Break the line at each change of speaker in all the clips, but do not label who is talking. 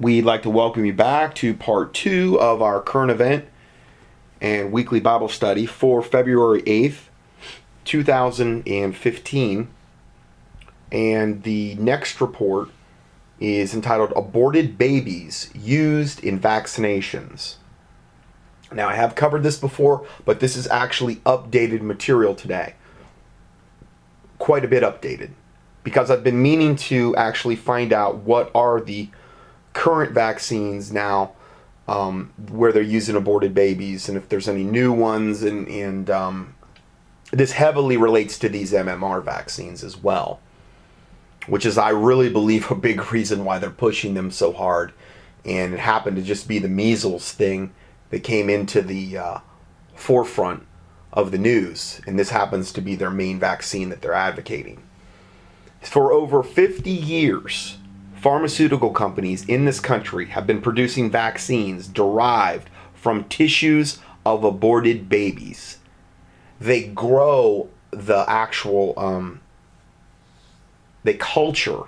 We'd like to welcome you back to part two of our current event and weekly Bible study for February 8th, 2015. And the next report is entitled Aborted Babies Used in Vaccinations. Now, I have covered this before, but this is actually updated material today. Quite a bit updated. Because I've been meaning to actually find out what are the current vaccines now um, where they're using aborted babies and if there's any new ones and, and um, this heavily relates to these mmr vaccines as well which is i really believe a big reason why they're pushing them so hard. And it happened to just be the measles thing that came into the uh, forefront of the news and this happens to be their main vaccine that they're advocating. For over 50 years pharmaceutical companies in this country have been producing vaccines derived from tissues of aborted babies. They grow the actual, um, they culture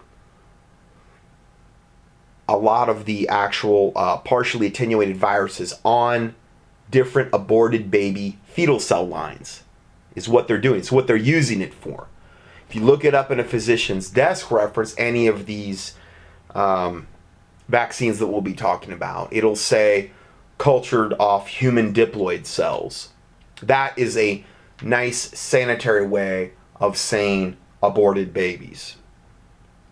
a lot of the actual uh, partially attenuated viruses on different aborted baby fetal cell lines, is what they're doing. It's what they're using it for. If you look it up in a physician's desk reference, any of these um, vaccines that we'll be talking about. It'll say cultured off human diploid cells. That is a nice sanitary way of saying aborted babies.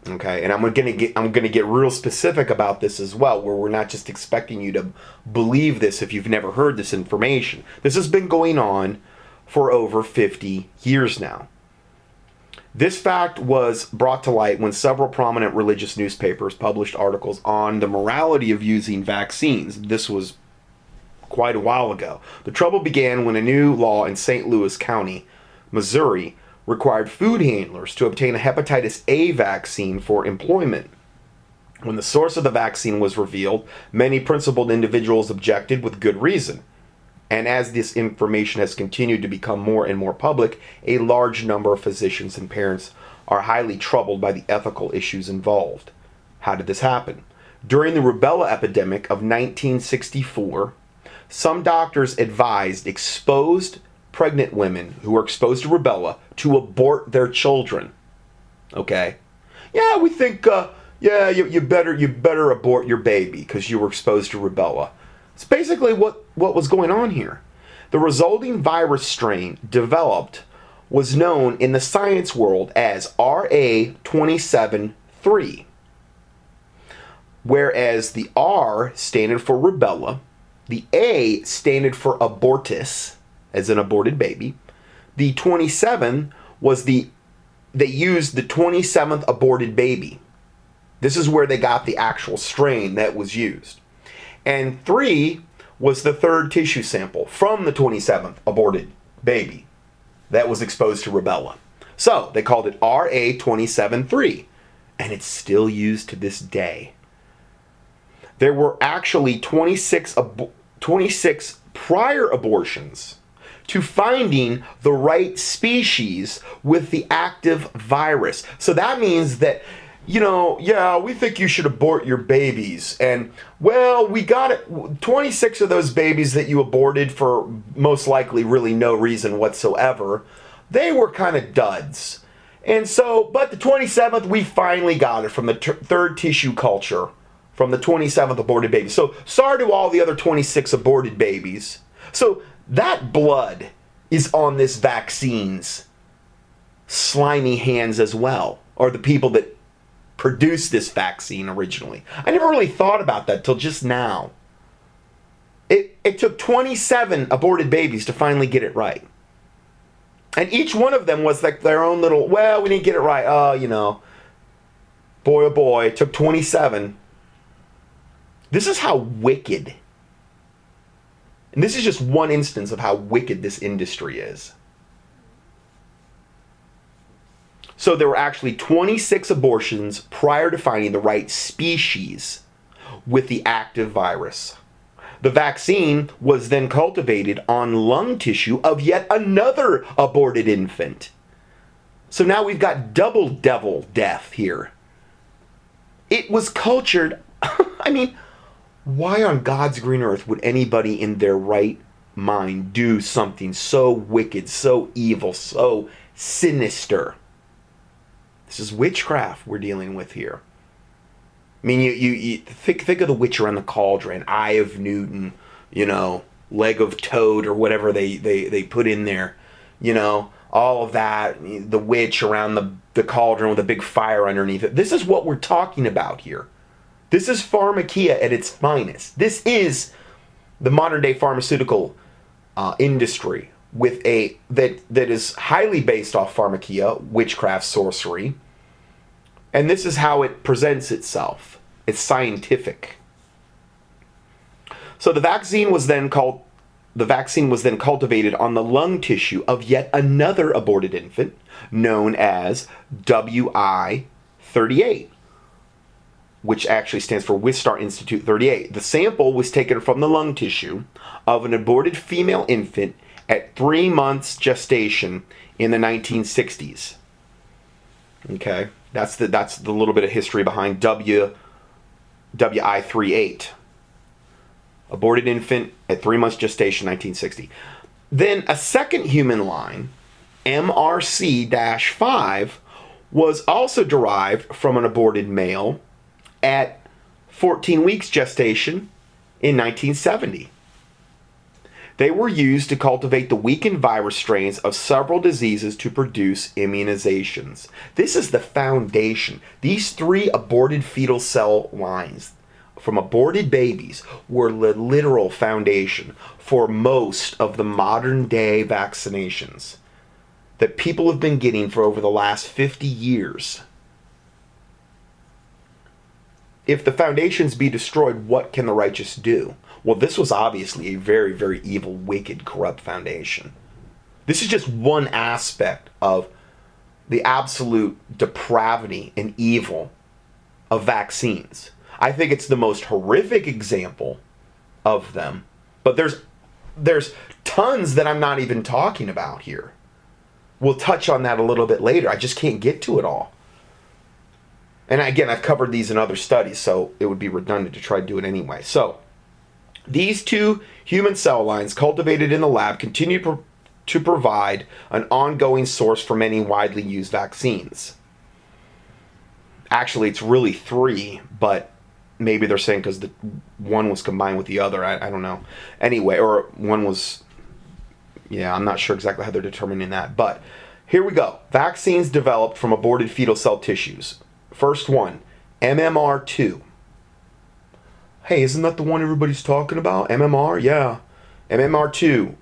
Okay, and I'm gonna get I'm gonna get real specific about this as well, where we're not just expecting you to believe this if you've never heard this information. This has been going on for over 50 years now. This fact was brought to light when several prominent religious newspapers published articles on the morality of using vaccines. This was quite a while ago. The trouble began when a new law in St. Louis County, Missouri, required food handlers to obtain a hepatitis A vaccine for employment. When the source of the vaccine was revealed, many principled individuals objected with good reason. And as this information has continued to become more and more public, a large number of physicians and parents are highly troubled by the ethical issues involved. How did this happen? During the rubella epidemic of 1964, some doctors advised exposed pregnant women who were exposed to rubella to abort their children. Okay? Yeah, we think uh, yeah, you, you better you better abort your baby because you were exposed to rubella. It's basically what, what was going on here. The resulting virus strain developed was known in the science world as RA273, whereas the R standard for rubella, the A standard for abortus, as an aborted baby, the 27 was the they used the 27th aborted baby. This is where they got the actual strain that was used. And three was the third tissue sample from the 27th aborted baby that was exposed to rubella. So they called it RA273, and it's still used to this day. There were actually 26, ab- 26 prior abortions to finding the right species with the active virus. So that means that you know, yeah, we think you should abort your babies. And, well, we got it. 26 of those babies that you aborted for most likely really no reason whatsoever, they were kind of duds. And so, but the 27th, we finally got it from the third tissue culture, from the 27th aborted baby. So, sorry to all the other 26 aborted babies. So, that blood is on this vaccine's slimy hands as well, or the people that produced this vaccine originally. I never really thought about that till just now. It, it took 27 aborted babies to finally get it right. And each one of them was like their own little, well, we didn't get it right. Oh, you know, boy oh boy, it took 27. This is how wicked, and this is just one instance of how wicked this industry is. So there were actually 26 abortions prior to finding the right species with the active virus. The vaccine was then cultivated on lung tissue of yet another aborted infant. So now we've got double devil death here. It was cultured I mean, why on God's green earth would anybody in their right mind do something so wicked, so evil, so sinister? This is witchcraft we're dealing with here. I mean, you, you, you think think of the witch around the cauldron, Eye of Newton, you know, leg of toad or whatever they, they, they put in there, you know, all of that, the witch around the, the cauldron with a big fire underneath it. This is what we're talking about here. This is pharmakia at its finest. This is the modern day pharmaceutical uh, industry with a that that is highly based off pharmakia, witchcraft, sorcery, and this is how it presents itself. It's scientific. So the vaccine was then called the vaccine was then cultivated on the lung tissue of yet another aborted infant known as WI38 which actually stands for Wistar Institute 38. The sample was taken from the lung tissue of an aborted female infant at three months gestation in the 1960s. Okay, that's the that's the little bit of history behind W WI38. Aborted infant at three months gestation, 1960. Then a second human line, MRC 5, was also derived from an aborted male at 14 weeks gestation in 1970. They were used to cultivate the weakened virus strains of several diseases to produce immunizations. This is the foundation. These three aborted fetal cell lines from aborted babies were the literal foundation for most of the modern day vaccinations that people have been getting for over the last 50 years if the foundations be destroyed, what can the righteous do? Well, this was obviously a very, very evil, wicked, corrupt foundation. This is just one aspect of the absolute depravity and evil of vaccines. I think it's the most horrific example of them. But there's there's tons that I'm not even talking about here. We'll touch on that a little bit later. I just can't get to it all. And again, I've covered these in other studies, so it would be redundant to try to do it anyway. So, these two human cell lines cultivated in the lab continue to provide an ongoing source for many widely used vaccines. Actually, it's really three, but maybe they're saying because the one was combined with the other. I, I don't know. Anyway, or one was. Yeah, I'm not sure exactly how they're determining that, but here we go. Vaccines developed from aborted fetal cell tissues. First one, MMR2. Hey, isn't that the one everybody's talking about? MMR? Yeah. MMR2,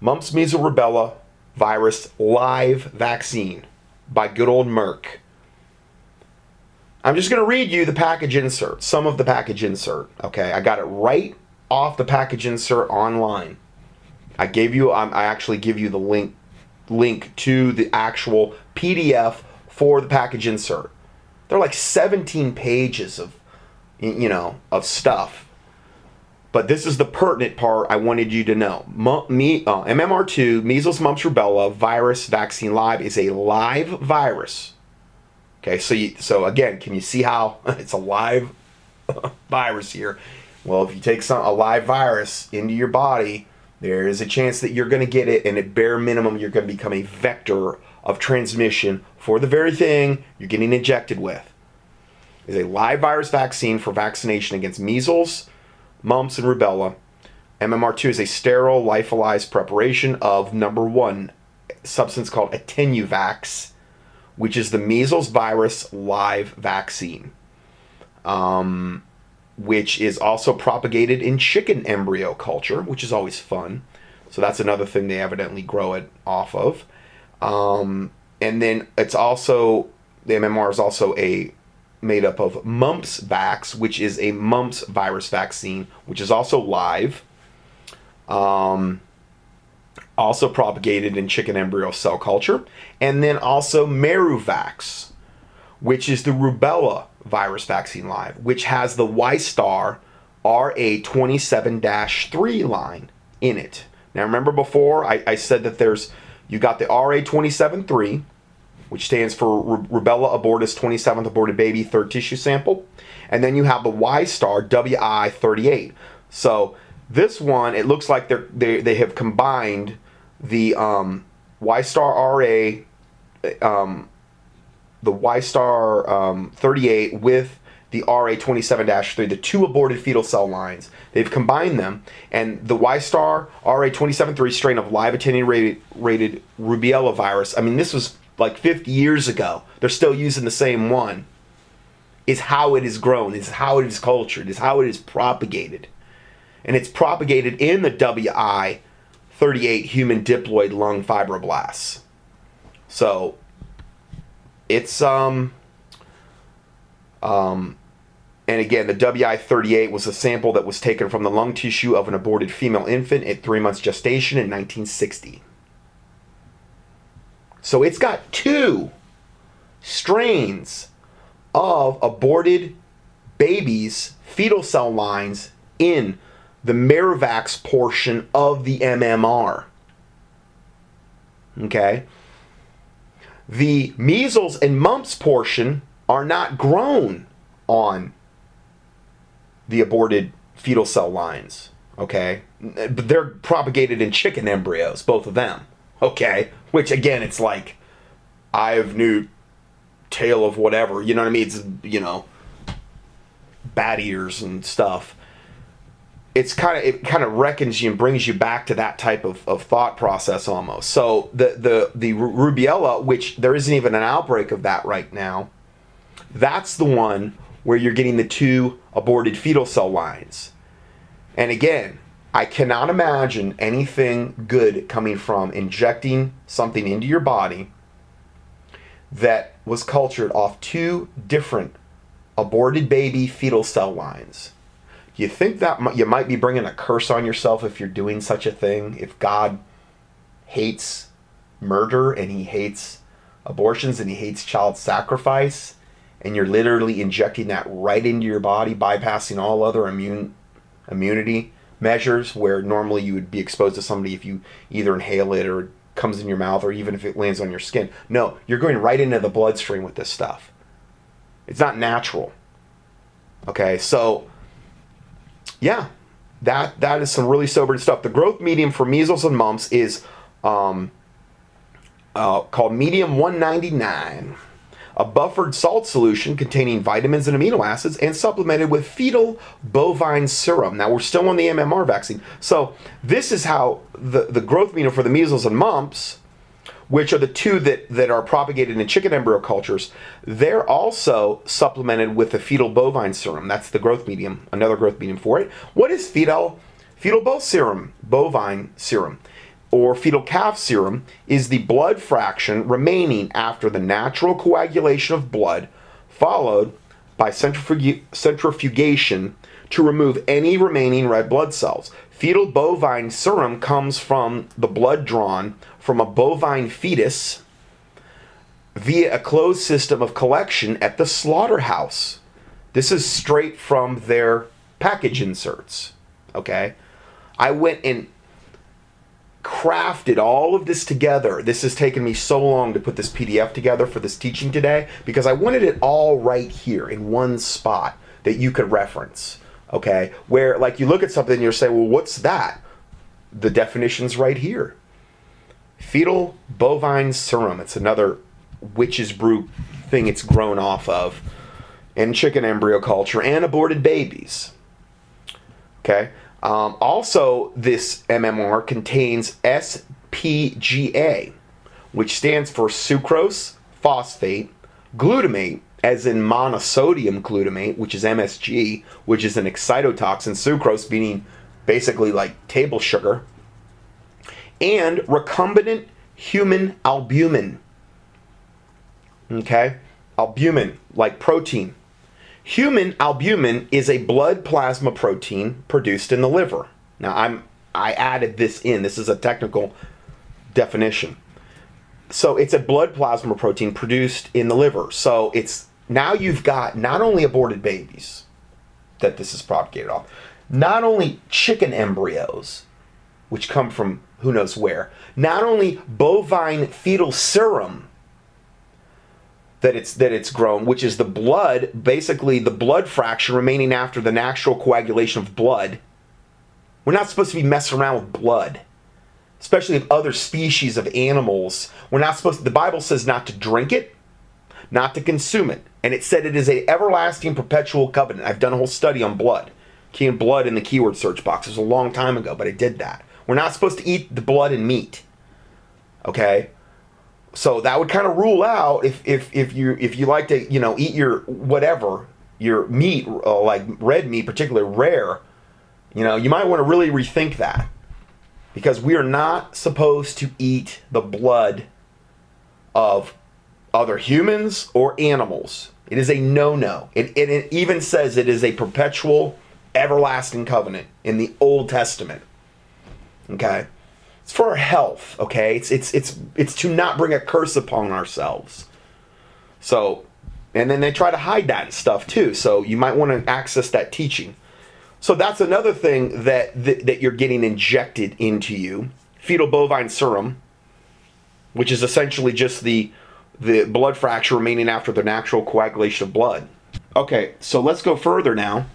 mumps, measles, rubella virus live vaccine by good old Merck. I'm just going to read you the package insert, some of the package insert. Okay, I got it right off the package insert online. I gave you, um, I actually give you the link, link to the actual PDF for the package insert. They're like 17 pages of, you know, of stuff. But this is the pertinent part I wanted you to know. Me, uh, MMR2, measles, mumps, rubella virus vaccine live is a live virus. Okay, so you, so again, can you see how it's a live virus here? Well, if you take some a live virus into your body, there is a chance that you're going to get it, and at bare minimum, you're going to become a vector of transmission for the very thing you're getting injected with. Is a live virus vaccine for vaccination against measles, mumps, and rubella. MMR2 is a sterile, lyophilized preparation of number one substance called Attenuvax, which is the measles virus live vaccine, um, which is also propagated in chicken embryo culture, which is always fun. So that's another thing they evidently grow it off of. Um, and then it's also the MMR is also a made up of Mumpsvax, which is a mumps virus vaccine, which is also live. Um, also propagated in chicken embryo cell culture, and then also Meruvax, which is the rubella virus vaccine live, which has the Y star RA27 3 line in it. Now, remember before I, I said that there's you got the RA27 3, which stands for Rubella abortus 27th aborted baby third tissue sample. And then you have the Y star WI38. So this one, it looks like they're, they, they have combined the um, Y star RA, um, the Y star um, 38 with the RA27-3, the two aborted fetal cell lines. They've combined them, and the Y-star RA27-3 strain of live attenuated rated Rubella virus. I mean, this was like 50 years ago. They're still using the same one. Is how it is grown. Is how it is cultured. Is how it is propagated, and it's propagated in the WI38 human diploid lung fibroblasts. So, it's um um and again, the WI38 was a sample that was taken from the lung tissue of an aborted female infant at three months gestation in 1960. So it's got two strains of aborted babies' fetal cell lines in the Meruvax portion of the MMR. Okay? The measles and mumps portion are not grown on the aborted fetal cell lines. Okay, but they're propagated in chicken embryos, both of them. Okay, which again, it's like I've new tail of whatever. You know what I mean? It's you know, bat ears and stuff. It's kind of it kind of reckons you and brings you back to that type of, of thought process almost. So the the the rubella, which there isn't even an outbreak of that right now, that's the one where you're getting the two aborted fetal cell lines. And again, I cannot imagine anything good coming from injecting something into your body that was cultured off two different aborted baby fetal cell lines. You think that you might be bringing a curse on yourself if you're doing such a thing? If God hates murder and he hates abortions and he hates child sacrifice? and you're literally injecting that right into your body, bypassing all other immune immunity measures where normally you would be exposed to somebody if you either inhale it or it comes in your mouth or even if it lands on your skin. No, you're going right into the bloodstream with this stuff. It's not natural. Okay, so yeah, that that is some really sobering stuff. The growth medium for measles and mumps is um, uh, called medium 199 a buffered salt solution containing vitamins and amino acids, and supplemented with fetal bovine serum. Now, we're still on the MMR vaccine. So, this is how the, the growth medium for the measles and mumps, which are the two that, that are propagated in chicken embryo cultures, they're also supplemented with the fetal bovine serum. That's the growth medium, another growth medium for it. What is fetal? Fetal bovine serum, bovine serum or fetal calf serum is the blood fraction remaining after the natural coagulation of blood, followed by centrifugation to remove any remaining red blood cells. Fetal bovine serum comes from the blood drawn from a bovine fetus via a closed system of collection at the slaughterhouse. This is straight from their package inserts. Okay? I went and crafted all of this together. This has taken me so long to put this PDF together for this teaching today because I wanted it all right here in one spot that you could reference. Okay, where like you look at something and you're saying, well, what's that? The definition's right here. Fetal bovine serum. It's another witch's brew thing it's grown off of And chicken embryo culture and aborted babies. Okay, um, also, this MMR contains SPGA, which stands for sucrose, phosphate, glutamate, as in monosodium glutamate, which is MSG, which is an excitotoxin, sucrose meaning basically like table sugar, and recombinant human albumin. Okay? Albumin, like protein. Human albumin is a blood plasma protein produced in the liver. Now I'm I added this in. This is a technical definition. So it's a blood plasma protein produced in the liver. So it's now you've got not only aborted babies that this is propagated off, not only chicken embryos, which come from who knows where, not only bovine fetal serum that it's that it's grown, which is the blood, basically the blood fraction remaining after the natural coagulation of blood. We're not supposed to be messing around with blood, especially of other species of animals. We're not supposed. To, the Bible says not to drink it, not to consume it, and it said it is a everlasting, perpetual covenant. I've done a whole study on blood, keying blood in the keyword search box. It was a long time ago, but I did that. We're not supposed to eat the blood and meat. Okay, so that would kind of rule out if if if you if you like to you know eat your whatever your meat uh, like red meat particularly rare you know you might want to really rethink that. Because we are not supposed to eat the blood of other humans or animals. It is a no-no. It, it, it even says it is a perpetual everlasting covenant in the old testament. Okay it's for our health, okay? It's it's it's it's to not bring a curse upon ourselves. So, and then they try to hide that stuff too. So you might want to access that teaching. So that's another thing that that, that you're getting injected into you, fetal bovine serum, which is essentially just the the blood fracture remaining after the natural coagulation of blood. Okay, so let's go further now.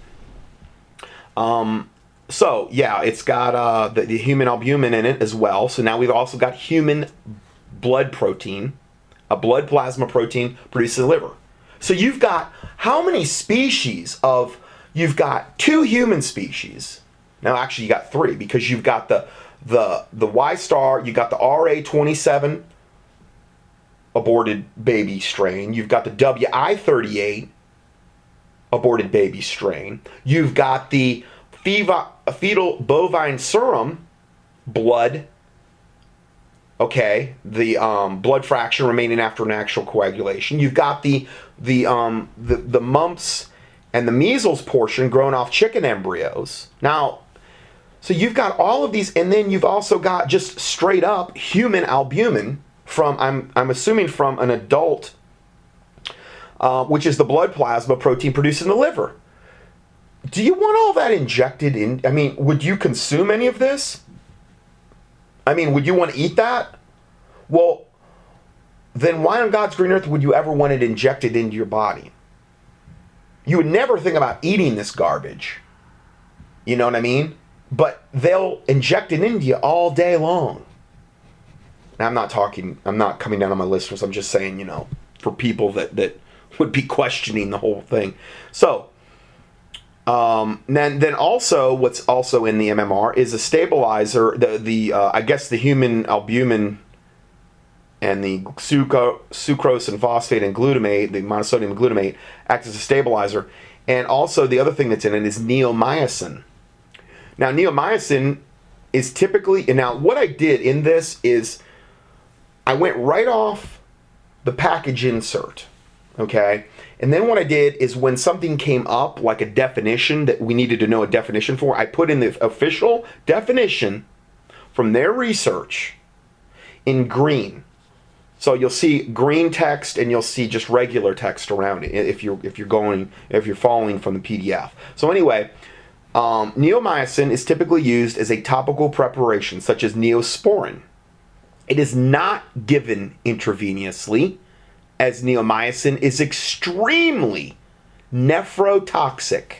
Um, so yeah, it's got uh, the, the, human albumin in it as well. So now we've also got human blood protein, a blood plasma protein produced in the liver. So you've got how many species of? You've got two human species. Now actually you got three because you've got the the the Y star, you got the RA27 aborted baby strain, you've got the WI38 aborted baby strain, you've got the fetal bovine serum blood okay the um, blood fraction remaining after an actual coagulation. You've got the the um, the, the mumps and the measles portion grown off chicken embryos. Now so you've got all of these and then you've also got just straight up human albumin from i'm i'm assuming from an adult uh, which is the blood plasma protein produced in the liver do you want all that injected in? I mean, would you consume any of this? I mean, would you want to eat that? Well, then why on God's green earth would you ever want it injected into your body? You would never think about eating this garbage. You know what I mean? But they'll inject it into you all day long. Now, I'm not talking, I'm not coming down on my listeners. I'm just saying, you know, for people that, that would be questioning the whole thing. So, um, then, then also, what's also in the MMR is a stabilizer. The the uh, I guess the human albumin and the sucro- sucrose and phosphate and glutamate, the monosodium glutamate, act as a stabilizer. And also, the other thing that's in it is neomycin. Now, neomycin is typically and now what I did in this is I went right off the package insert. Okay, and then what I did is when something came up, like a definition that we needed to know a definition for, I put in the official definition from their research in green. So you'll see green text and you'll see just regular text around it if you're if you're going if you're following from the PDF. So anyway, um, neomycin is typically used as a topical preparation such as neosporin. It is not given intravenously as neomycin is extremely nephrotoxic.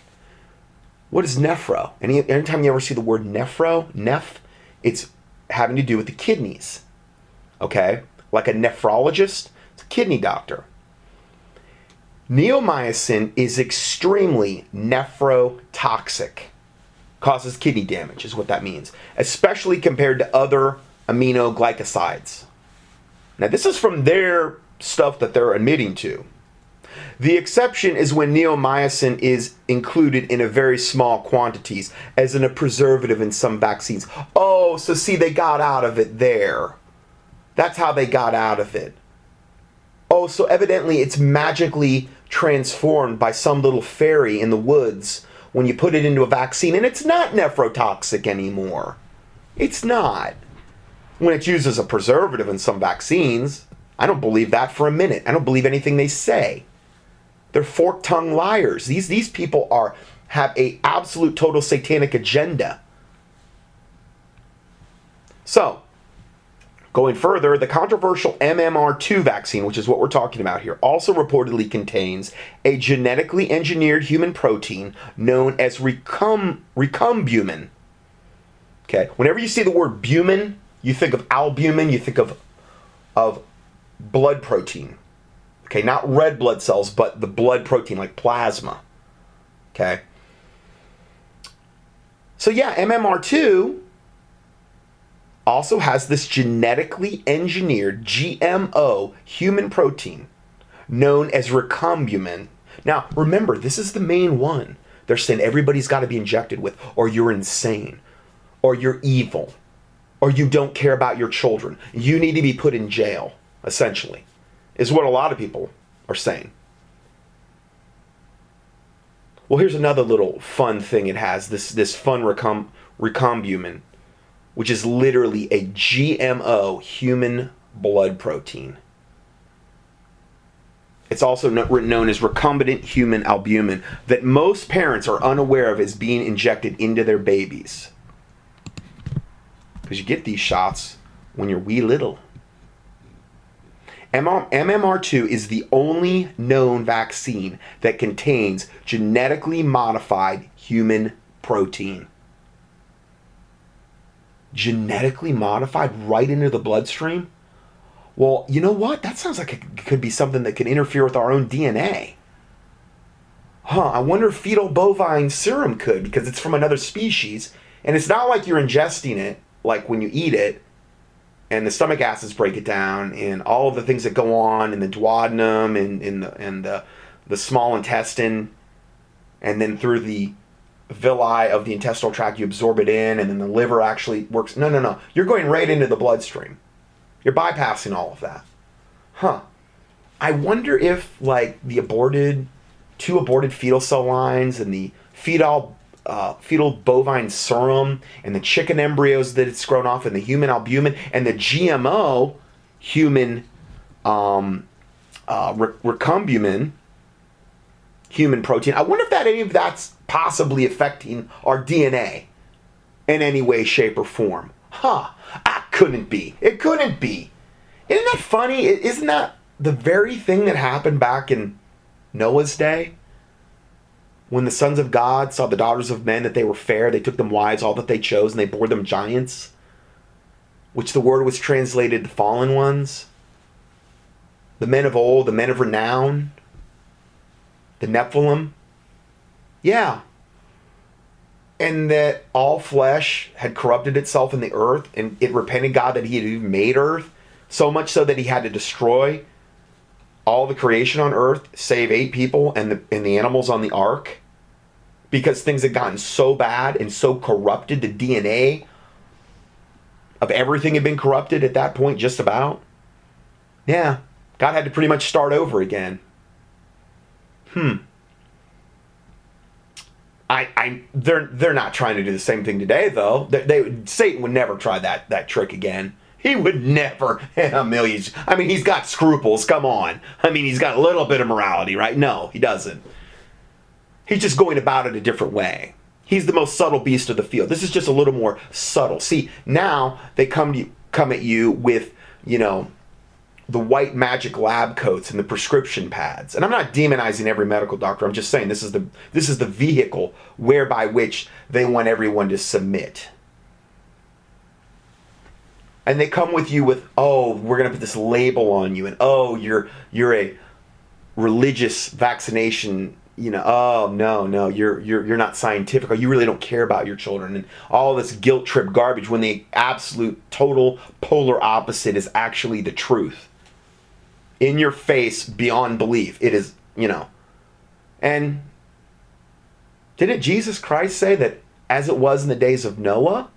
What is nephro? Any anytime you ever see the word nephro, neph, it's having to do with the kidneys. Okay? Like a nephrologist, it's a kidney doctor. Neomycin is extremely nephrotoxic. Causes kidney damage, is what that means, especially compared to other aminoglycosides. Now, this is from their stuff that they're admitting to. The exception is when neomycin is included in a very small quantities as in a preservative in some vaccines. Oh, so see, they got out of it there. That's how they got out of it. Oh, so evidently it's magically transformed by some little fairy in the woods when you put it into a vaccine and it's not nephrotoxic anymore. It's not. When it's used as a preservative in some vaccines, I don't believe that for a minute. I don't believe anything they say. They're fork-tongued liars. These these people are have a absolute total satanic agenda. So, Going further, the controversial MMR2 vaccine, which is what we're talking about here, also reportedly contains a genetically engineered human protein known as recum, recombumin. Okay, whenever you see the word bumin, you think of albumin, you think of, of blood protein. Okay, not red blood cells, but the blood protein, like plasma. Okay. So, yeah, MMR2 also has this genetically engineered GMO human protein known as recombumin. Now, remember, this is the main one they're saying everybody's got to be injected with, or you're insane, or you're evil, or you don't care about your children. You need to be put in jail, essentially, is what a lot of people are saying. Well, here's another little fun thing it has this, this fun recum, recombumin which is literally a GMO human blood protein. It's also known as recombinant human albumin that most parents are unaware of as being injected into their babies. Because you get these shots when you're wee little. MMR2 is the only known vaccine that contains genetically modified human protein genetically modified right into the bloodstream? Well, you know what? That sounds like it could be something that could interfere with our own DNA. Huh, I wonder if fetal bovine serum could because it's from another species. And it's not like you're ingesting it like when you eat it and the stomach acids break it down and all of the things that go on in the duodenum and in the and the, the small intestine and then through the villi of the intestinal tract, you absorb it in, and then the liver actually works. No, no, no. You're going right into the bloodstream. You're bypassing all of that. Huh. I wonder if, like, the aborted, two aborted fetal cell lines and the fetal, uh, fetal bovine serum and the chicken embryos that it's grown off and the human albumin and the GMO human um, uh, recombumin human protein. I wonder if that any of that's possibly affecting our DNA in any way, shape, or form. Huh. That couldn't be. It couldn't be. Isn't that funny? Isn't that the very thing that happened back in Noah's day? When the sons of God saw the daughters of men that they were fair, they took them wives, all that they chose, and they bore them giants, which the word was translated the fallen ones, the men of old, the men of renown, the Nephilim. Yeah. And that all flesh had corrupted itself in the earth, and it repented God that He had even made earth, so much so that He had to destroy all the creation on earth, save eight people and the and the animals on the ark, because things had gotten so bad and so corrupted. The DNA of everything had been corrupted at that point, just about. Yeah, God had to pretty much start over again. Hmm. I, I, they're they're not trying to do the same thing today, though. They, they Satan would never try that that trick again. He would never in a million. I mean, he's got scruples. Come on. I mean, he's got a little bit of morality, right? No, he doesn't. He's just going about it a different way. He's the most subtle beast of the field. This is just a little more subtle. See, now they come to you, come at you with, you know, the white magic lab coats and the prescription pads. And I'm not demonizing every medical doctor. I'm just saying this is the this is the vehicle whereby which they want everyone to submit. And they come with you with, "Oh, we're going to put this label on you and oh, you're you're a religious vaccination you know, oh no, no, you're you're you're not scientific, or you really don't care about your children, and all this guilt trip garbage. When the absolute total polar opposite is actually the truth in your face beyond belief. It is, you know. And didn't Jesus Christ say that as it was in the days of Noah?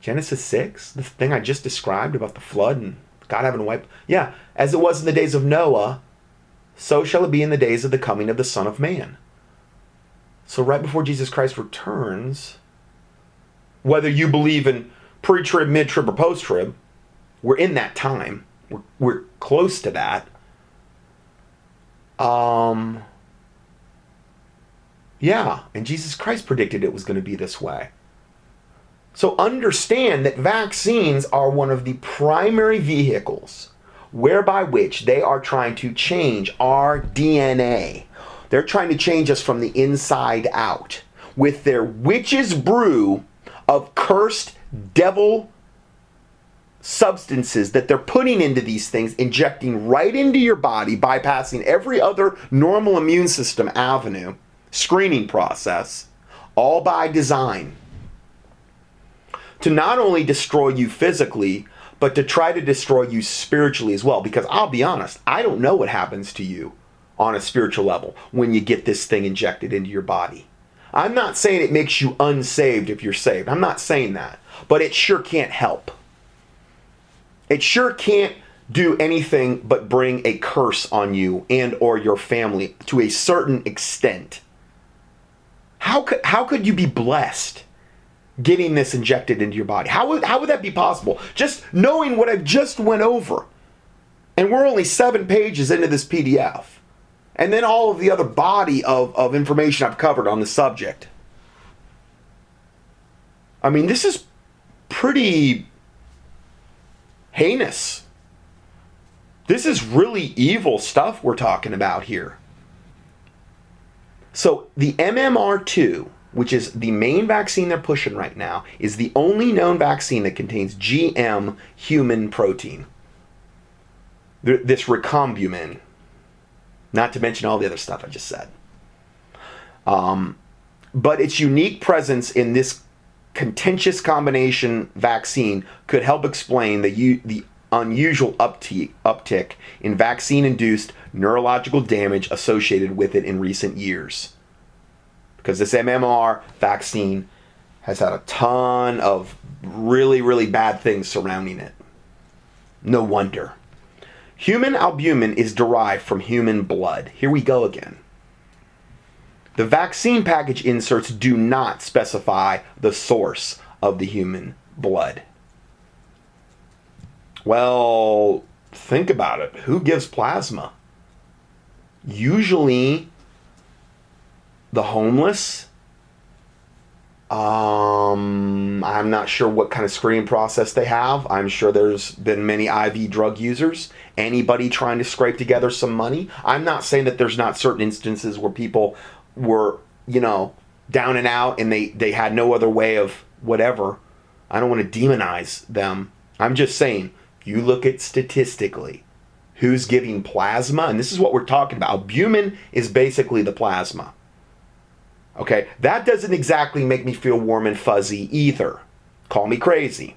Genesis 6, the thing I just described about the flood and God having wiped. Yeah, as it was in the days of Noah, so shall it be in the days of the coming of the Son of Man. So, right before Jesus Christ returns, whether you believe in pre trib, mid trib, or post trib, we're in that time. We're, we're close to that. Um, yeah, and Jesus Christ predicted it was going to be this way. So understand that vaccines are one of the primary vehicles whereby which they are trying to change our DNA. They're trying to change us from the inside out with their witch's brew of cursed devil substances that they're putting into these things, injecting right into your body, bypassing every other normal immune system avenue, screening process, all by design. To not only destroy you physically, but to try to destroy you spiritually as well. Because I'll be honest, I don't know what happens to you on a spiritual level when you get this thing injected into your body. I'm not saying it makes you unsaved if you're saved. I'm not saying that. But it sure can't help. It sure can't do anything but bring a curse on you and or your family to a certain extent. How could how could you be blessed getting this injected into your body? How would how would that be possible? Just knowing what I've just went over. And we're only 7 pages into this PDF. And then all of the other body of, of information I've covered on the subject. I mean, this is pretty heinous. This is really evil stuff we're talking about here. So, the MMR2, which is the main vaccine they're pushing right now, is the only known vaccine that contains GM human protein. This recombumin, not to mention all the other stuff I just said. Um, but its unique presence in this contentious combination vaccine could help explain the, the unusual uptick, uptick in vaccine induced neurological damage associated with it in recent years. Because this MMR vaccine has had a ton of really, really bad things surrounding it. No wonder. Human albumin is derived from human blood. Here we go again. The vaccine package inserts do not specify the source of the human blood. Well, think about it. Who gives plasma? Usually the homeless. Um, I'm not sure what kind of screening process they have. I'm sure there's been many IV drug users. Anybody trying to scrape together some money. I'm not saying that there's not certain instances where people were, you know, down and out and they, they had no other way of whatever. I don't want to demonize them. I'm just saying, you look at statistically who's giving plasma, and this is what we're talking about. Albumin is basically the plasma. Okay, that doesn't exactly make me feel warm and fuzzy either. Call me crazy.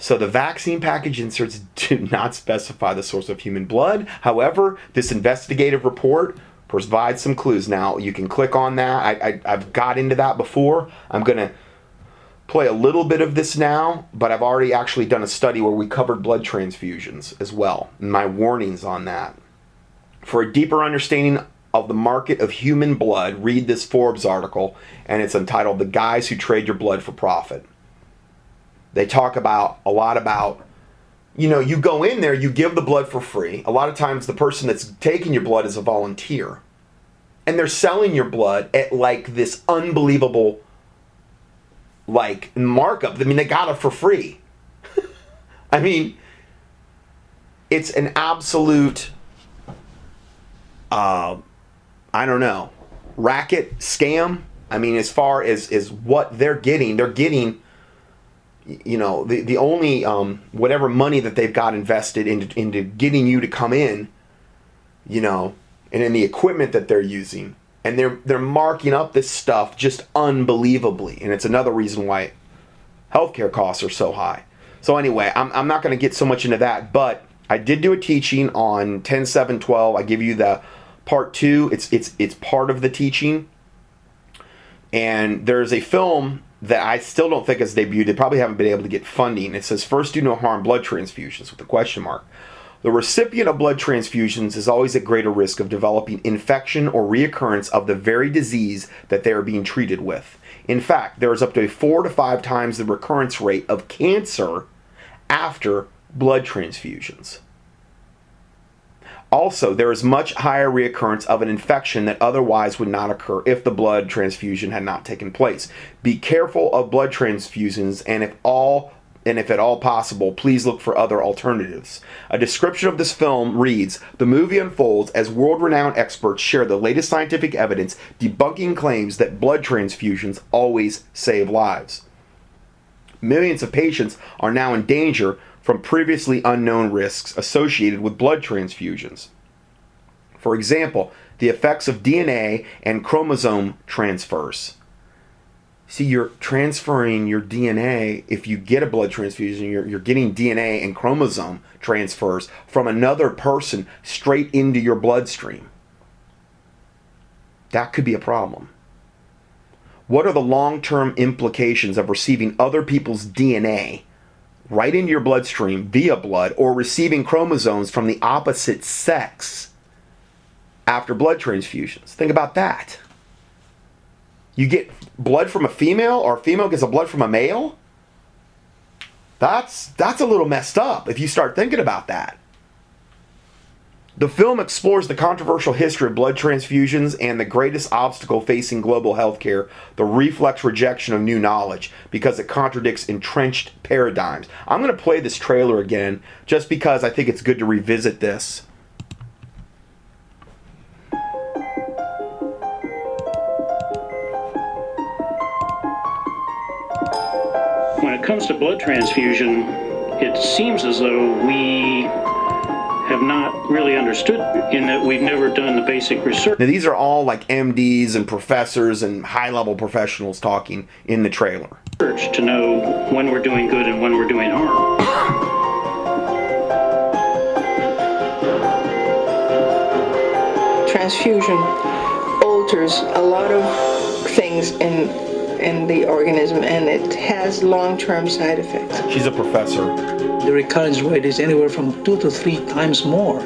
So the vaccine package inserts do not specify the source of human blood. However, this investigative report provides some clues. Now you can click on that. I, I, have got into that before. I'm to play a little bit of this now, but I've already actually done a study where we covered blood transfusions as well. and My warnings on that. For a deeper understanding of the market of human blood, read this Forbes article, and it's entitled The Guys Who Trade Your Blood for Profit. They talk about a lot about you know, you go in there, you give the blood for free. A lot of times the person that's taking your blood is a volunteer. And they're selling your blood at like this unbelievable like markup. I mean, they got it for free. I mean, it's an absolute uh I don't know, racket scam. I mean, as far as is what they're getting, they're getting you know the the only um, whatever money that they've got invested into into getting you to come in, you know, and in the equipment that they're using, and they're they're marking up this stuff just unbelievably, and it's another reason why healthcare costs are so high. So anyway, I'm I'm not going to get so much into that, but I did do a teaching on 10 7 12. I give you the part 2. It's it's it's part of the teaching. And there's a film that I still don't think has debuted. They probably haven't been able to get funding. It says first do no harm blood transfusions with a question mark. The recipient of blood transfusions is always at greater risk of developing infection or reoccurrence of the very disease that they are being treated with. In fact, there is up to a four to five times the recurrence rate of cancer after blood transfusions. Also, there is much higher reoccurrence of an infection that otherwise would not occur if the blood transfusion had not taken place. Be careful of blood transfusions and if all and if at all possible, please look for other alternatives. A description of this film reads The movie unfolds as world renowned experts share the latest scientific evidence debunking claims that blood transfusions always save lives. Millions of patients are now in danger from previously unknown risks associated with blood transfusions. For example, the effects of DNA and chromosome transfers. See, you're transferring your DNA. If you get a blood transfusion, you're, you're getting DNA and chromosome transfers from another person straight into your bloodstream. That could be a problem. What are the long term implications of receiving other people's DNA right into your bloodstream via blood or receiving chromosomes from the opposite sex after blood transfusions? Think about that. You get blood from a female or a female gets a blood from a male? That's that's a little messed up if you start thinking about that. The film explores the controversial history of blood transfusions and the greatest obstacle facing global healthcare, the reflex rejection of new knowledge, because it contradicts entrenched paradigms. I'm going to play this trailer again just because I think it's good to revisit this.
It comes to blood transfusion, it seems as though we have not really understood in that we've never done the basic research.
Now, these are all like MDs and professors and high level professionals talking in the trailer.
To know when we're doing good and when we're doing harm.
Transfusion alters a lot of things in in the organism and it has long-term side effects.
She's a professor.
The recurrence rate is anywhere from two to three times more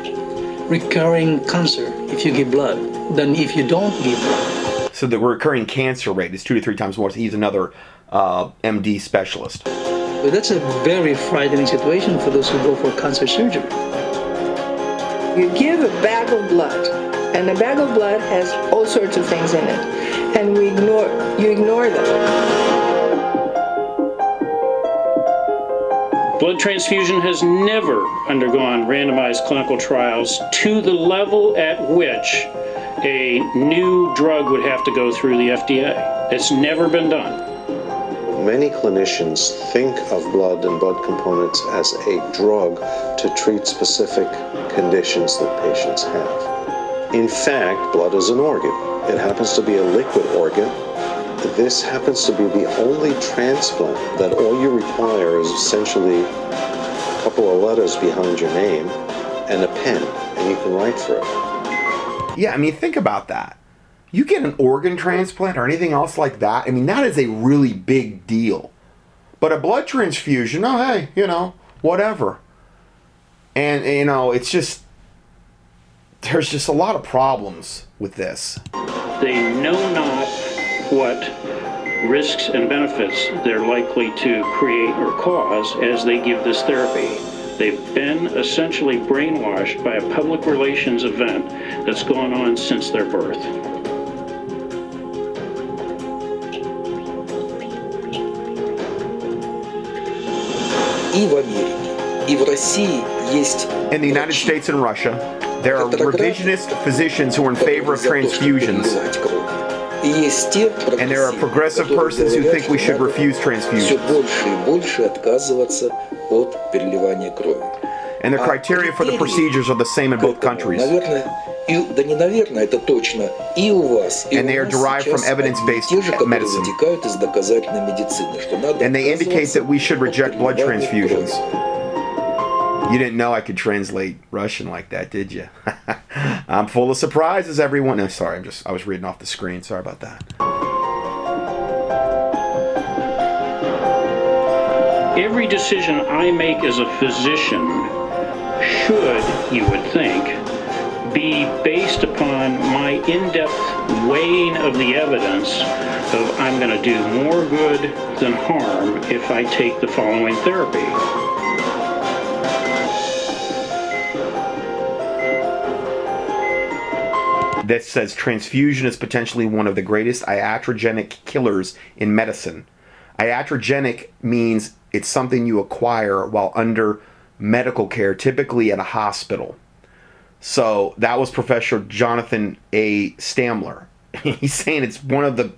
recurring cancer if you give blood than if you don't give blood.
So the recurring cancer rate is two to three times more. So he's another uh, MD specialist.
But that's a very frightening situation for those who go for cancer surgery.
You give a bag of blood, and a bag of blood has all sorts of things in it, and we ignore you ignore them.
Blood transfusion has never undergone randomized clinical trials to the level at which a new drug would have to go through the FDA. It's never been done.
Many clinicians think of blood and blood components as a drug to treat specific conditions that patients have. In fact, blood is an organ. It happens to be a liquid organ. This happens to be the only transplant that all you require is essentially a couple of letters behind your name and a pen, and you can write for it.
Yeah, I mean, think about that. You get an organ transplant or anything else like that, I mean, that is a really big deal. But a blood transfusion, oh, hey, you know, whatever. And, you know, it's just, there's just a lot of problems with this.
They know not what risks and benefits they're likely to create or cause as they give this therapy. They've been essentially brainwashed by a public relations event that's gone on since their birth.
И в Америке, и в России есть
In the United States and Russia, there are revisionist physicians who are in favor of transfusions. And there are progressive persons who think we should refuse transfusions. And the criteria for the procedures are the same in both countries. And they are derived from evidence-based medicine. And they indicate that we should reject blood transfusions. You didn't know I could translate Russian like that, did you? I'm full of surprises, everyone. No, sorry, I'm just I was reading off the screen. Sorry about that.
Every decision I make as a physician should, you would think, be based upon my in-depth weighing of the evidence of I'm going to do more good than harm if I take the following therapy.
That says transfusion is potentially one of the greatest iatrogenic killers in medicine. Iatrogenic means it's something you acquire while under medical care, typically at a hospital. So that was Professor Jonathan A. Stamler. He's saying it's one of the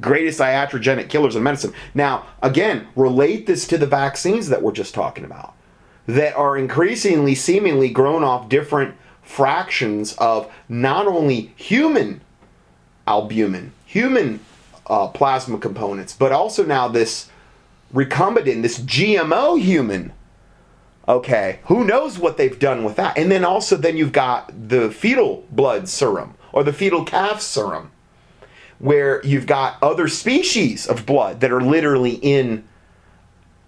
greatest iatrogenic killers in medicine. Now, again, relate this to the vaccines that we're just talking about that are increasingly seemingly grown off different fractions of not only human albumin, human uh, plasma components, but also now this recombinant, this GMO human. Okay, who knows what they've done with that? And then also, then you've got the fetal blood serum or the fetal calf serum, where you've got other species of blood that are literally in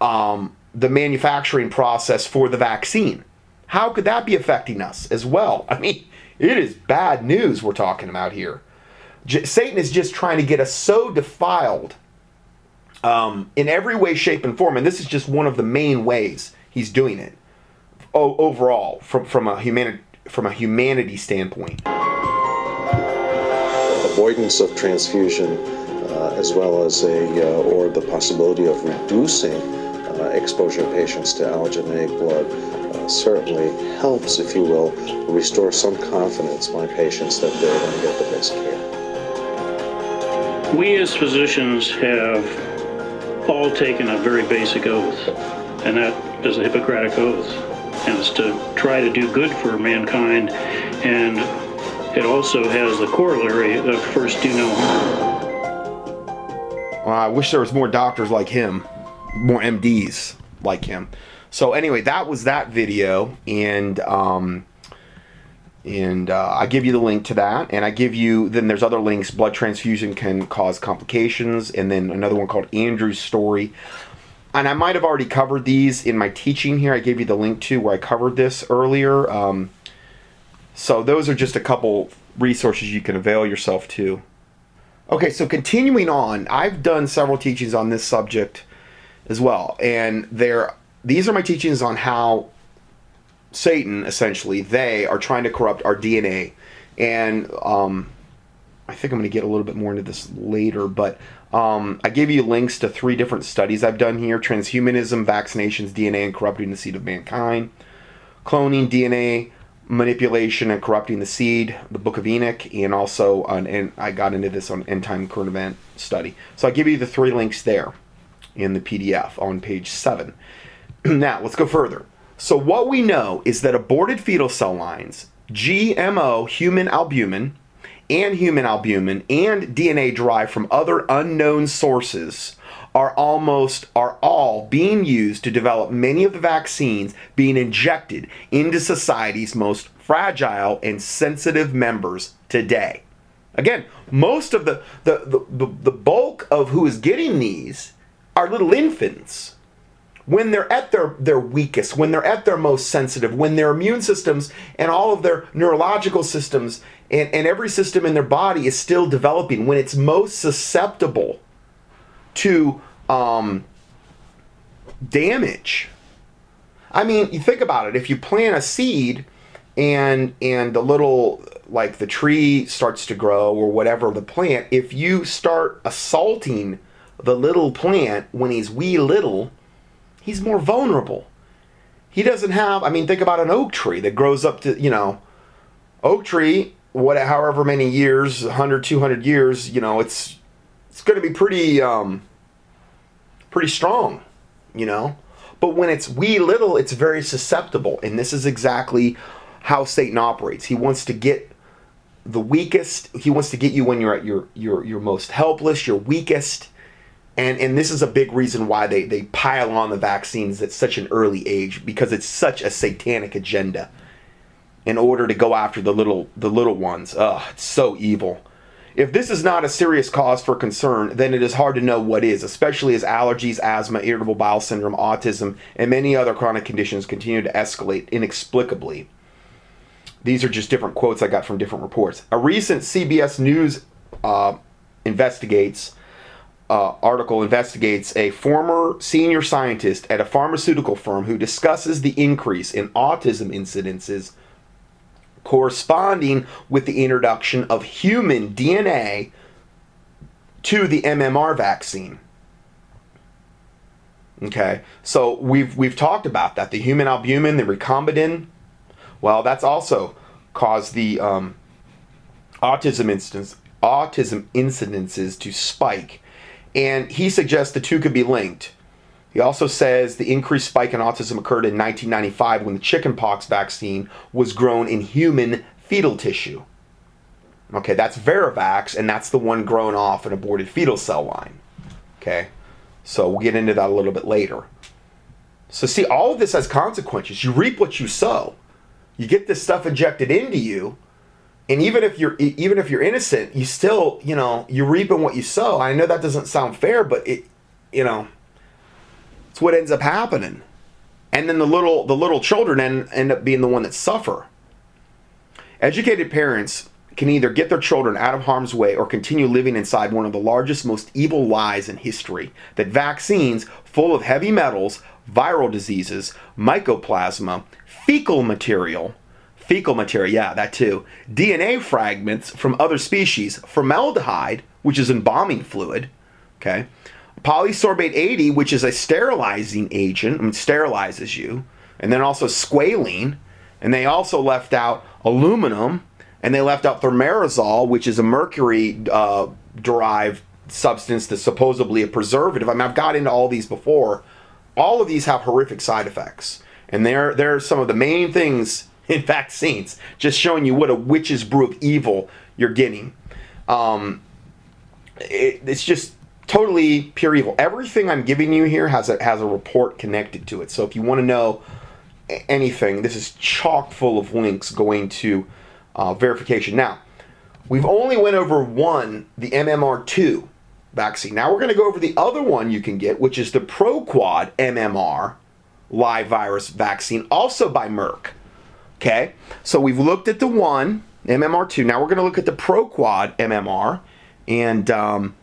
um, the manufacturing process for the vaccine. How could that be affecting us as well? I mean, it is bad news we're talking about here. J- Satan is just trying to get us so defiled um, in every way, shape, and form, and this is just one of the main ways he's doing it. O- overall, from from a humani- from a humanity standpoint.
Avoidance of transfusion, uh, as well as a uh, or the possibility of reducing uh, exposure of patients to allogeneic blood certainly helps, if you will, restore some confidence by patients that they're going to get the best care.
We as physicians have all taken a very basic oath, and that is a Hippocratic oath, and it's to try to do good for mankind, and it also has the corollary of first do no harm.
Well, I wish there was more doctors like him, more MDs like him. So anyway, that was that video, and um, and uh, I give you the link to that, and I give you then there's other links. Blood transfusion can cause complications, and then another one called Andrew's story. And I might have already covered these in my teaching here. I gave you the link to where I covered this earlier. Um, so those are just a couple resources you can avail yourself to. Okay, so continuing on, I've done several teachings on this subject as well, and there these are my teachings on how Satan, essentially, they are trying to corrupt our DNA, and um, I think I'm going to get a little bit more into this later, but um, I gave you links to three different studies I've done here: transhumanism, vaccinations, DNA, and corrupting the seed of mankind, cloning, DNA manipulation and corrupting the seed, the Book of Enoch, and also and I got into this on end time current event study. So I give you the three links there in the PDF on page seven. now let's go further. So what we know is that aborted fetal cell lines, GMO human albumin, and human albumin and DNA derived from other unknown sources are almost are all being used to develop many of the vaccines being injected into society's most fragile and sensitive members today. Again, most of the the, the, the, the bulk of who is getting these are little infants. When they're at their, their weakest, when they're at their most sensitive, when their immune systems and all of their neurological systems and, and every system in their body is still developing, when it's most susceptible to um, damage. I mean, you think about it. If you plant a seed and and the little like the tree starts to grow or whatever the plant, if you start assaulting the little plant when he's wee little, he's more vulnerable. He doesn't have. I mean, think about an oak tree that grows up to you know, oak tree. What, however many years, 100, 200 years, you know, it's it's going to be pretty um, pretty strong, you know. But when it's wee little, it's very susceptible, and this is exactly how Satan operates. He wants to get the weakest. He wants to get you when you're at your your your most helpless, your weakest. And and this is a big reason why they they pile on the vaccines at such an early age because it's such a satanic agenda in order to go after the little the little ones. Ugh, it's so evil. If this is not a serious cause for concern, then it is hard to know what is, especially as allergies, asthma, irritable bowel syndrome, autism, and many other chronic conditions continue to escalate inexplicably. These are just different quotes I got from different reports. A recent CBS News uh, investigates uh, article investigates a former senior scientist at a pharmaceutical firm who discusses the increase in autism incidences corresponding with the introduction of human DNA to the MMR vaccine. Okay, so we've we've talked about that. The human albumin, the recombinant. Well, that's also caused the um, autism instance autism incidences to spike, and he suggests the two could be linked. He also says the increased spike in autism occurred in 1995 when the chickenpox vaccine was grown in human fetal tissue. Okay, that's Varivax, and that's the one grown off an aborted fetal cell line. Okay, so we'll get into that a little bit later. So, see, all of this has consequences. You reap what you sow. You get this stuff injected into you, and even if you're even if you're innocent, you still, you know, you're reaping what you sow. I know that doesn't sound fair, but it, you know, it's what ends up happening. And then the little the little children end, end up being the one that suffer. Educated parents can either get their children out of harm's way or continue living inside one of the largest, most evil lies in history that vaccines full of heavy metals, viral diseases, mycoplasma, fecal material, fecal material, yeah, that too, DNA fragments from other species, formaldehyde, which is embalming fluid, okay, polysorbate 80, which is a sterilizing agent, I mean, sterilizes you, and then also squalene, and they also left out aluminum. And they left out thimerosal, which is a mercury uh, derived substance that's supposedly a preservative. I mean, I've got into all these before. All of these have horrific side effects, and they're they're some of the main things in vaccines. Just showing you what a witch's brew of evil you're getting. Um, it, it's just totally pure evil. Everything I'm giving you here has a has a report connected to it. So if you want to know anything, this is chock full of links going to uh, verification. Now, we've only went over one, the MMR2 vaccine. Now we're going to go over the other one you can get, which is the ProQuad MMR live virus vaccine, also by Merck. Okay, so we've looked at the one MMR2. Now we're going to look at the ProQuad MMR, and um,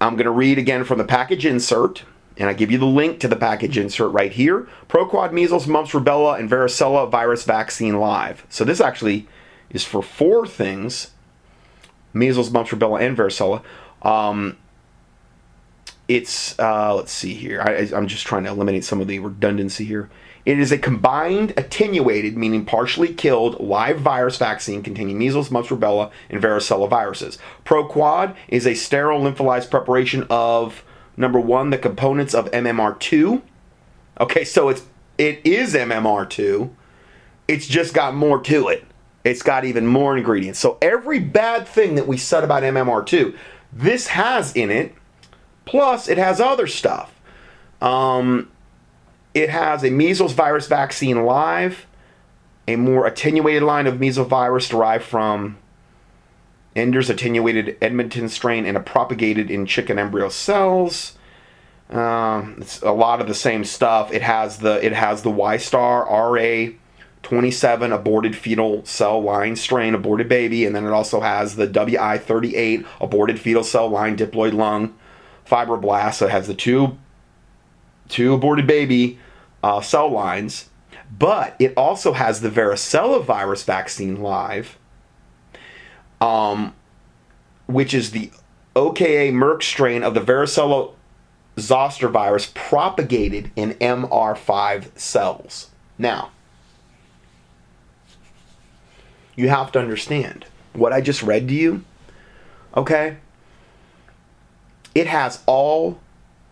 I'm going to read again from the package insert. And I give you the link to the package insert right here. ProQuad measles, mumps, rubella, and varicella virus vaccine live. So this actually is for four things measles, mumps, rubella, and varicella. Um, it's, uh, let's see here. I, I'm just trying to eliminate some of the redundancy here. It is a combined attenuated, meaning partially killed, live virus vaccine containing measles, mumps, rubella, and varicella viruses. ProQuad is a sterile lyophilized preparation of number one, the components of MMR2. Okay, so it's it is MMR2. It's just got more to it. It's got even more ingredients. So every bad thing that we said about MMR2, this has in it. Plus, it has other stuff. Um, it has a measles virus vaccine live, a more attenuated line of measles virus derived from Ender's attenuated Edmonston strain and a propagated in chicken embryo cells. Um, it's a lot of the same stuff. It has the it has the Wistar RA 27 aborted fetal cell line strain aborted baby, and then it also has the WI 38 aborted fetal cell line diploid lung fibroblast. So it has the two two aborted baby uh, cell lines, but it also has the varicella virus vaccine live, um, which is the OKA Merck strain of the varicella zoster virus propagated in MR5 cells. Now, you have to understand what I just read to you, okay? It has all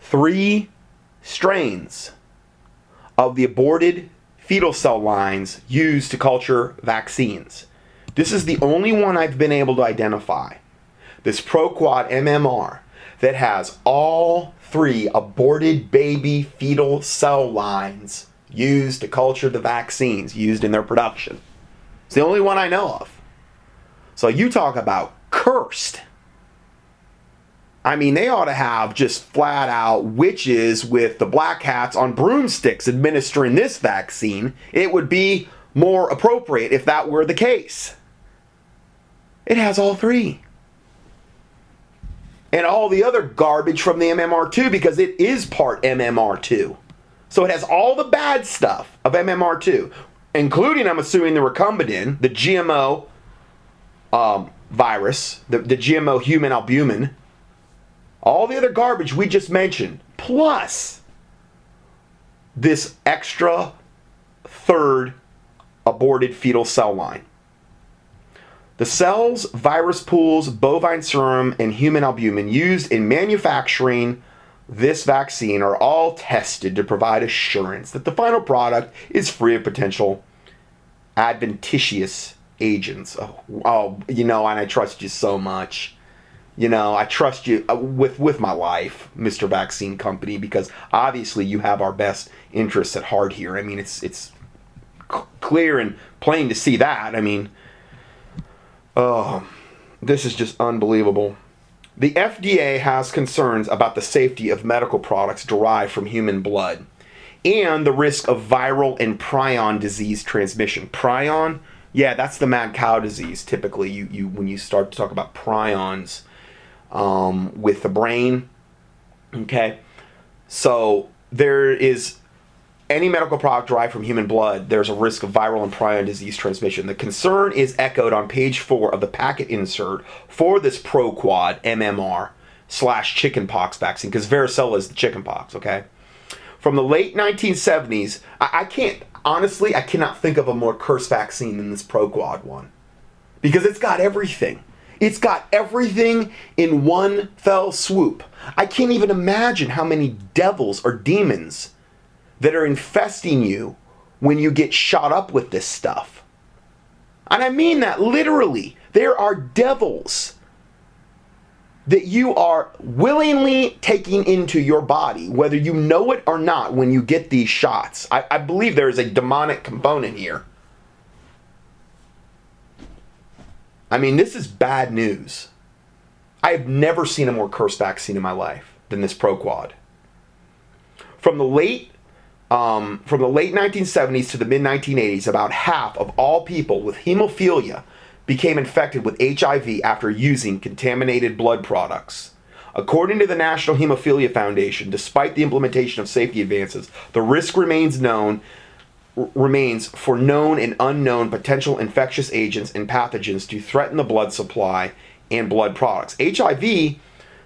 three strains of the aborted fetal cell lines used to culture vaccines. This is the only one I've been able to identify. This ProQuad MMR that has all three aborted baby fetal cell lines used to culture the vaccines used in their production. It's the only one I know of. So you talk about cursed. I mean, they ought to have just flat out witches with the black hats on broomsticks administering this vaccine. It would be more appropriate if that were the case. It has all three. And all the other garbage from the MMR2 because it is part MMR2. So it has all the bad stuff of MMR2 including, I'm assuming, the recombinant, the GMO um, virus, the, the GMO human albumin, all the other garbage we just mentioned, plus this extra third aborted fetal cell line. The cells, virus pools, bovine serum, and human albumin used in manufacturing this vaccine are all tested to provide assurance that the final product is free of potential adventitious agents. Oh, oh, you know, and I trust you so much. You know, I trust you uh, with with my life, Mr. Vaccine Company, because obviously you have our best interests at heart here. I mean, it's it's clear and plain to see that. I mean, oh, this is just unbelievable. The FDA has concerns about the safety of medical products derived from human blood and the risk of viral and prion disease transmission. Prion, yeah, that's the mad cow disease. Typically, you, you when you start to talk about prions um, with the brain. Okay, so there is any medical product derived from human blood, there's a risk of viral and prion disease transmission. The concern is echoed on page four of the packet insert for this ProQuad MMR slash chickenpox vaccine, because varicella is the chickenpox, okay? From the late 1970s, I, I can't, honestly, I cannot think of a more cursed vaccine than this ProQuad one. Because it's got everything. It's got everything in one fell swoop. I can't even imagine how many devils or demons that are infesting you when you get shot up with this stuff. And I mean that literally. There are devils that you are willingly taking into your body, whether you know it or not, when you get these shots. I, I believe there is a demonic component here. I mean, this is bad news. I have never seen a more cursed vaccine in my life than this ProQuad. From the late um, from the late 1970s to the mid 1980s, about half of all people with hemophilia became infected with HIV after using contaminated blood products. According to the National Hemophilia Foundation, despite the implementation of safety advances, the risk remains known remains for known and unknown potential infectious agents and pathogens to threaten the blood supply and blood products. HIV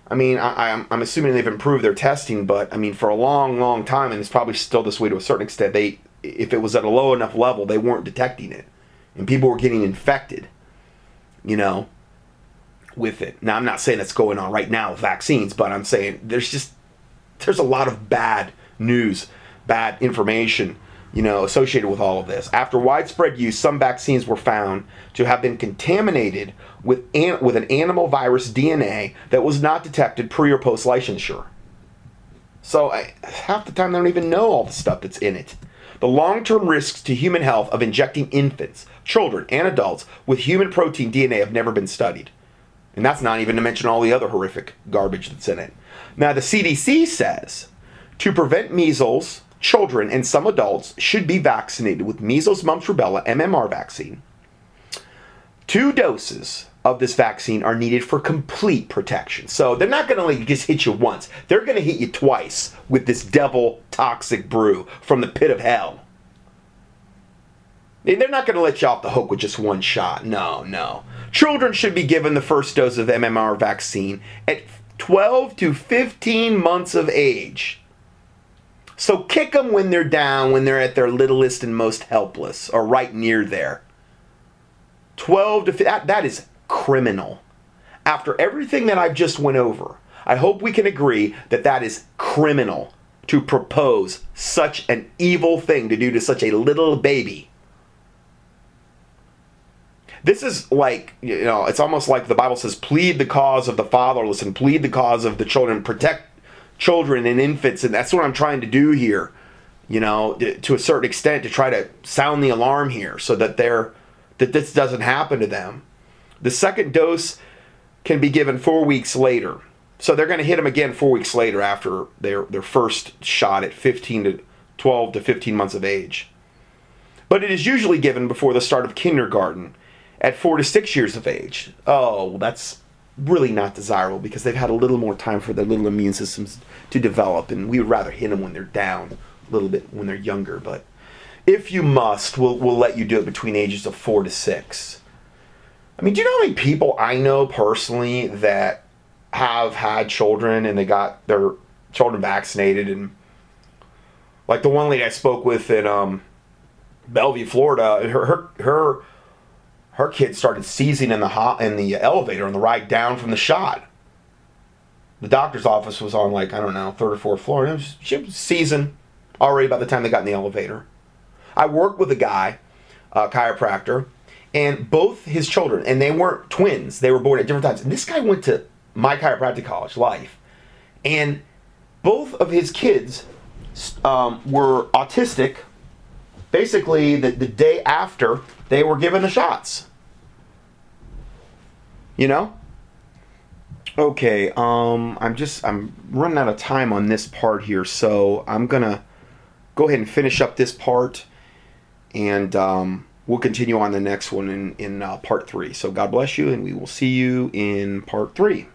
I mean, I, am I'm, I'm assuming they've improved their testing, but I mean, for a long, long time, and it's probably still this way to a certain extent. They, if it was at a low enough level, they weren't detecting it, and people were getting infected. You know, with it. Now, I'm not saying it's going on right now with vaccines, but I'm saying there's just there's a lot of bad news, bad information you know, associated with all of this. After widespread use, some vaccines were found to have been contaminated with an, with an animal virus DNA that was not detected pre or post licensure. So I, half the time they don't even know all the stuff that's in it. The long-term risks to human health of injecting infants, children, and adults with human protein DNA have never been studied. And that's not even to mention all the other horrific garbage that's in it. Now the CDC says to prevent measles, children and some adults should be vaccinated with measles, mumps, rubella, MMR vaccine. Two doses of this vaccine are needed for complete protection. So they're not going to like just hit you once. They're going to hit you twice with this devil toxic brew from the pit of hell. They're not going to let you off the hook with just one shot. No, no. Children should be given the first dose of MMR vaccine at 12 to 15 months of age. So kick them when they're down, when they're at their littlest and most helpless, or right near there. 12 to that, that is criminal. After everything that I've just went over, I hope we can agree that that is criminal to propose such an evil thing to do to such a little baby. This is like, you know, it's almost like the Bible says, plead the cause of the fatherless and plead the cause of the children, protect children and infants, and that's what I'm trying to do here. You know, to a certain extent, to try to sound the alarm here, so that they're that this doesn't happen to them. The second dose can be given four weeks later, so they're going to hit them again four weeks later after their their first shot at 15 to 12 to 15 months of age. But it is usually given before the start of kindergarten at four to six years of age. Oh, that's really not desirable because they've had a little more time for their little immune systems to develop, and we would rather hit them when they're down a little bit when they're younger. But if you must, we'll we'll let you do it between ages of four to six. I mean, do you know how many people I know personally that have had children and they got their children vaccinated and like the one lady I spoke with in um, Belleview, Florida, her her her her kid started seizing in the hot in the elevator on the ride down from the shot. The doctor's office was on like I don't know third or fourth floor. And was, she was seizing already by the time they got in the elevator. I worked with a guy, a chiropractor, and both his children, and they weren't twins. They were born at different times. And this guy went to my chiropractic college, Life, and both of his kids um, were autistic. Basically, the, the day after they were given the shots. You know? Okay, um, I'm just I'm running out of time on this part here, so I'm gonna go ahead and finish up this part, and um, we'll continue on the next one in in uh, part three. So God bless you, and we will see you in part three.